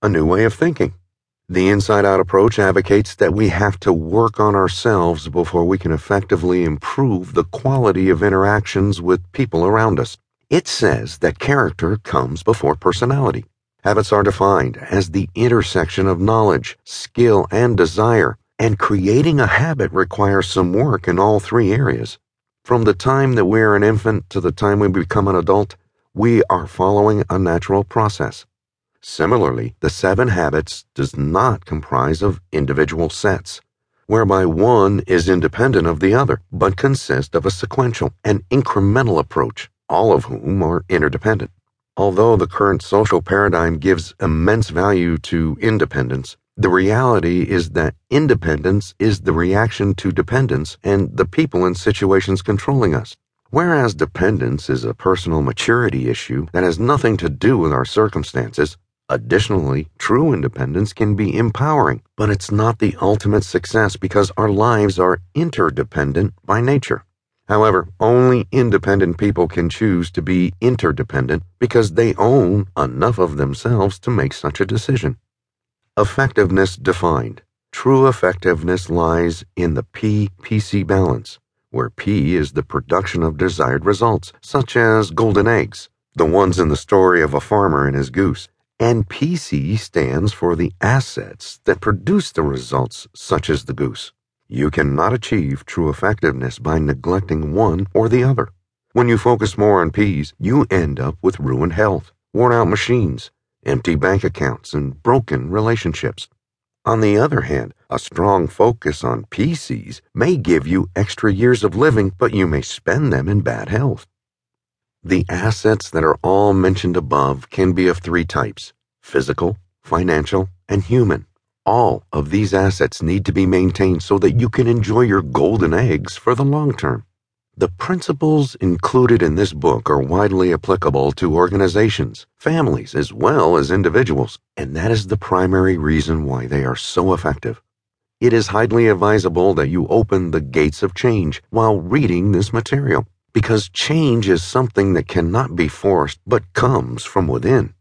a new way of thinking. The inside out approach advocates that we have to work on ourselves before we can effectively improve the quality of interactions with people around us. It says that character comes before personality. Habits are defined as the intersection of knowledge, skill, and desire, and creating a habit requires some work in all three areas. From the time that we're an infant to the time we become an adult, we are following a natural process. Similarly, the seven habits does not comprise of individual sets, whereby one is independent of the other, but consist of a sequential and incremental approach all of whom are interdependent. Although the current social paradigm gives immense value to independence, the reality is that independence is the reaction to dependence and the people and situations controlling us. Whereas dependence is a personal maturity issue that has nothing to do with our circumstances, additionally, true independence can be empowering, but it's not the ultimate success because our lives are interdependent by nature. However, only independent people can choose to be interdependent because they own enough of themselves to make such a decision. Effectiveness defined. True effectiveness lies in the P PC balance, where P is the production of desired results, such as golden eggs, the ones in the story of a farmer and his goose, and PC stands for the assets that produce the results, such as the goose. You cannot achieve true effectiveness by neglecting one or the other. When you focus more on P's, you end up with ruined health, worn out machines, empty bank accounts, and broken relationships. On the other hand, a strong focus on PCs may give you extra years of living, but you may spend them in bad health. The assets that are all mentioned above can be of three types physical, financial, and human. All of these assets need to be maintained so that you can enjoy your golden eggs for the long term. The principles included in this book are widely applicable to organizations, families, as well as individuals, and that is the primary reason why they are so effective. It is highly advisable that you open the gates of change while reading this material, because change is something that cannot be forced but comes from within.